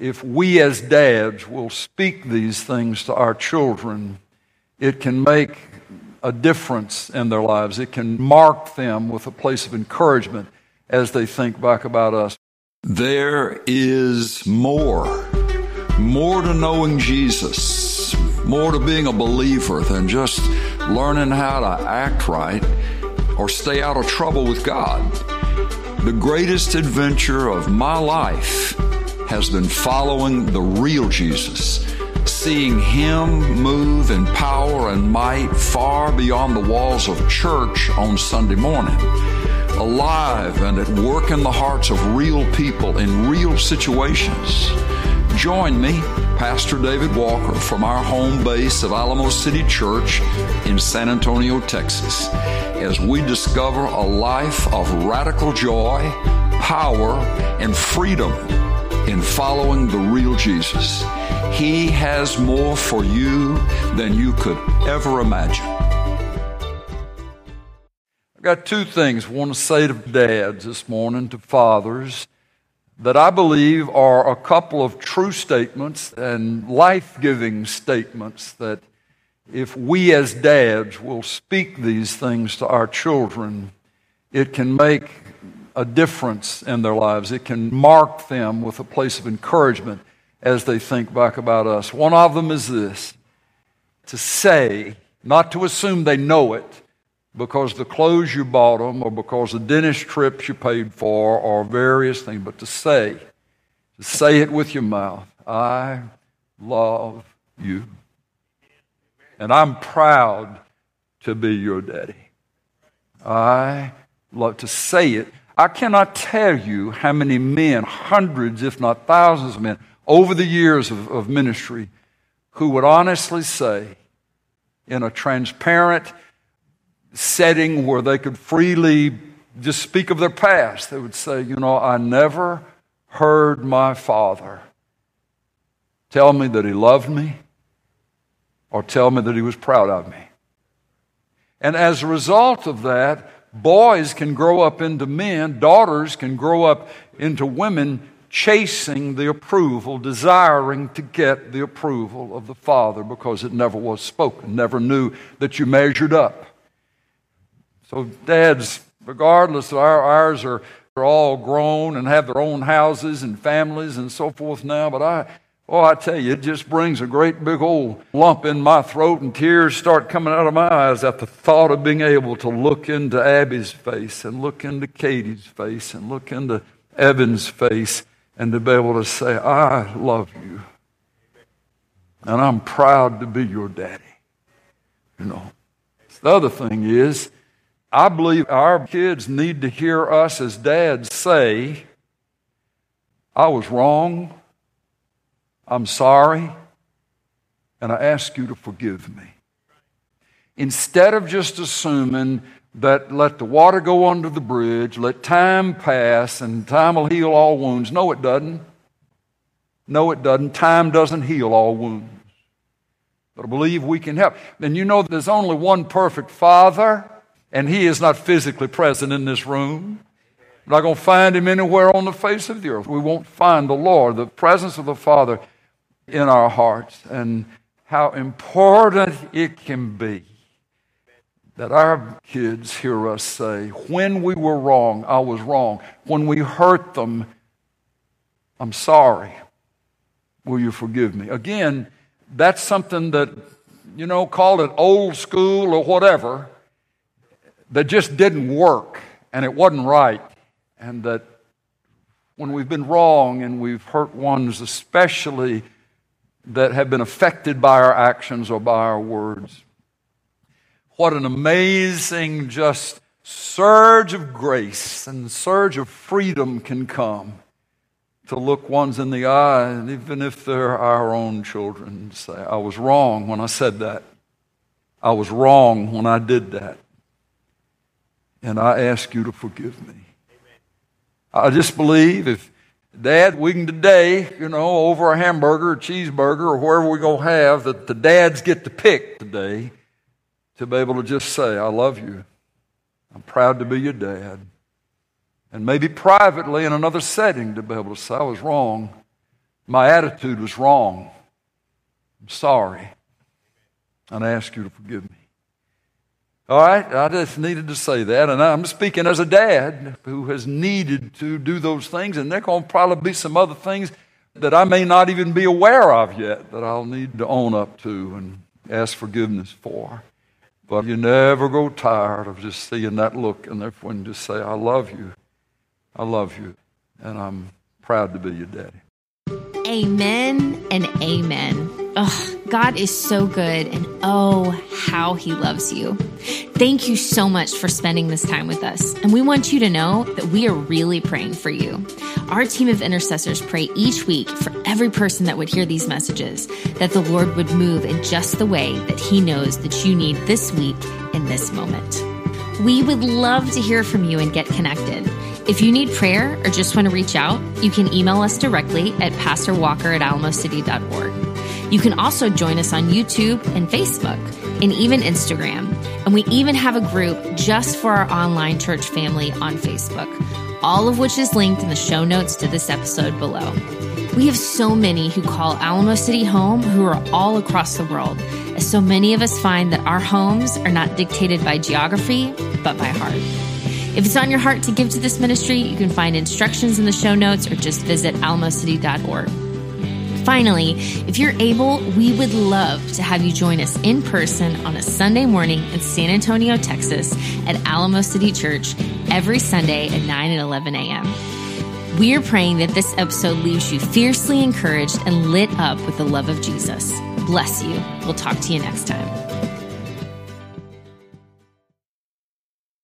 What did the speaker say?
if we as dads will speak these things to our children, it can make a difference in their lives. It can mark them with a place of encouragement as they think back about us. There is more. More to knowing Jesus, more to being a believer than just learning how to act right or stay out of trouble with God. The greatest adventure of my life has been following the real Jesus, seeing Him move in power and might far beyond the walls of church on Sunday morning. Alive and at work in the hearts of real people in real situations. Join me, Pastor David Walker, from our home base of Alamo City Church in San Antonio, Texas, as we discover a life of radical joy, power, and freedom in following the real Jesus. He has more for you than you could ever imagine. I've got two things I want to say to dads this morning, to fathers that I believe are a couple of true statements and life giving statements that if we as dads will speak these things to our children, it can make a difference in their lives. It can mark them with a place of encouragement as they think back about us. One of them is this to say, not to assume they know it, because the clothes you bought them or because the dentist trips you paid for or various things, but to say, to say it with your mouth, I love you. And I'm proud to be your daddy. I love to say it. I cannot tell you how many men, hundreds, if not thousands of men, over the years of, of ministry, who would honestly say, in a transparent, setting where they could freely just speak of their past. They would say, You know, I never heard my father tell me that he loved me or tell me that he was proud of me. And as a result of that, boys can grow up into men, daughters can grow up into women chasing the approval, desiring to get the approval of the father because it never was spoken, never knew that you measured up. So, dads, regardless, our, ours are, are all grown and have their own houses and families and so forth now, but I, oh, I tell you, it just brings a great big old lump in my throat and tears start coming out of my eyes at the thought of being able to look into Abbi's face and look into Katie's face and look into Evan's face and to be able to say, I love you. And I'm proud to be your daddy. You know. The other thing is, I believe our kids need to hear us as dads say, I was wrong, I'm sorry, and I ask you to forgive me. Instead of just assuming that let the water go under the bridge, let time pass, and time will heal all wounds. No, it doesn't. No, it doesn't. Time doesn't heal all wounds. But I believe we can help. And you know there's only one perfect Father and he is not physically present in this room. We're not going to find him anywhere on the face of the earth. We won't find the Lord, the presence of the Father in our hearts, and how important it can be that our kids hear us say, When we were wrong, I was wrong. When we hurt them, I'm sorry. Will you forgive me? Again, that's something that, you know, call it old school or whatever that just didn't work and it wasn't right, and that when we've been wrong and we've hurt ones, especially that have been affected by our actions or by our words, what an amazing just surge of grace and surge of freedom can come to look ones in the eye, even if they're our own children, say, I was wrong when I said that. I was wrong when I did that and I ask you to forgive me. I just believe if Dad, we can today, you know, over a hamburger or cheeseburger or wherever we go have, that the dads get to pick today to be able to just say, I love you. I'm proud to be your dad. And maybe privately in another setting to be able to say, I was wrong. My attitude was wrong. I'm sorry. And I ask you to forgive me. All right, I just needed to say that. And I'm speaking as a dad who has needed to do those things, and there going to probably be some other things that I may not even be aware of yet that I'll need to own up to and ask forgiveness for. But you never grow tired of just seeing that look and therefore just say, I love you. I love you. And I'm proud to be your daddy. Amen and amen. Oh, God is so good, and oh, how He loves you. Thank you so much for spending this time with us. And we want you to know that we are really praying for you. Our team of intercessors pray each week for every person that would hear these messages, that the Lord would move in just the way that He knows that you need this week in this moment. We would love to hear from you and get connected. If you need prayer or just want to reach out, you can email us directly at pastorwalker at alamocity.org. You can also join us on YouTube and Facebook and even Instagram. And we even have a group just for our online church family on Facebook, all of which is linked in the show notes to this episode below. We have so many who call Alamo City home who are all across the world, as so many of us find that our homes are not dictated by geography, but by heart. If it's on your heart to give to this ministry, you can find instructions in the show notes or just visit alamocity.org. Finally, if you're able, we would love to have you join us in person on a Sunday morning in San Antonio, Texas at Alamo City Church every Sunday at 9 and 11 a.m. We are praying that this episode leaves you fiercely encouraged and lit up with the love of Jesus. Bless you. We'll talk to you next time.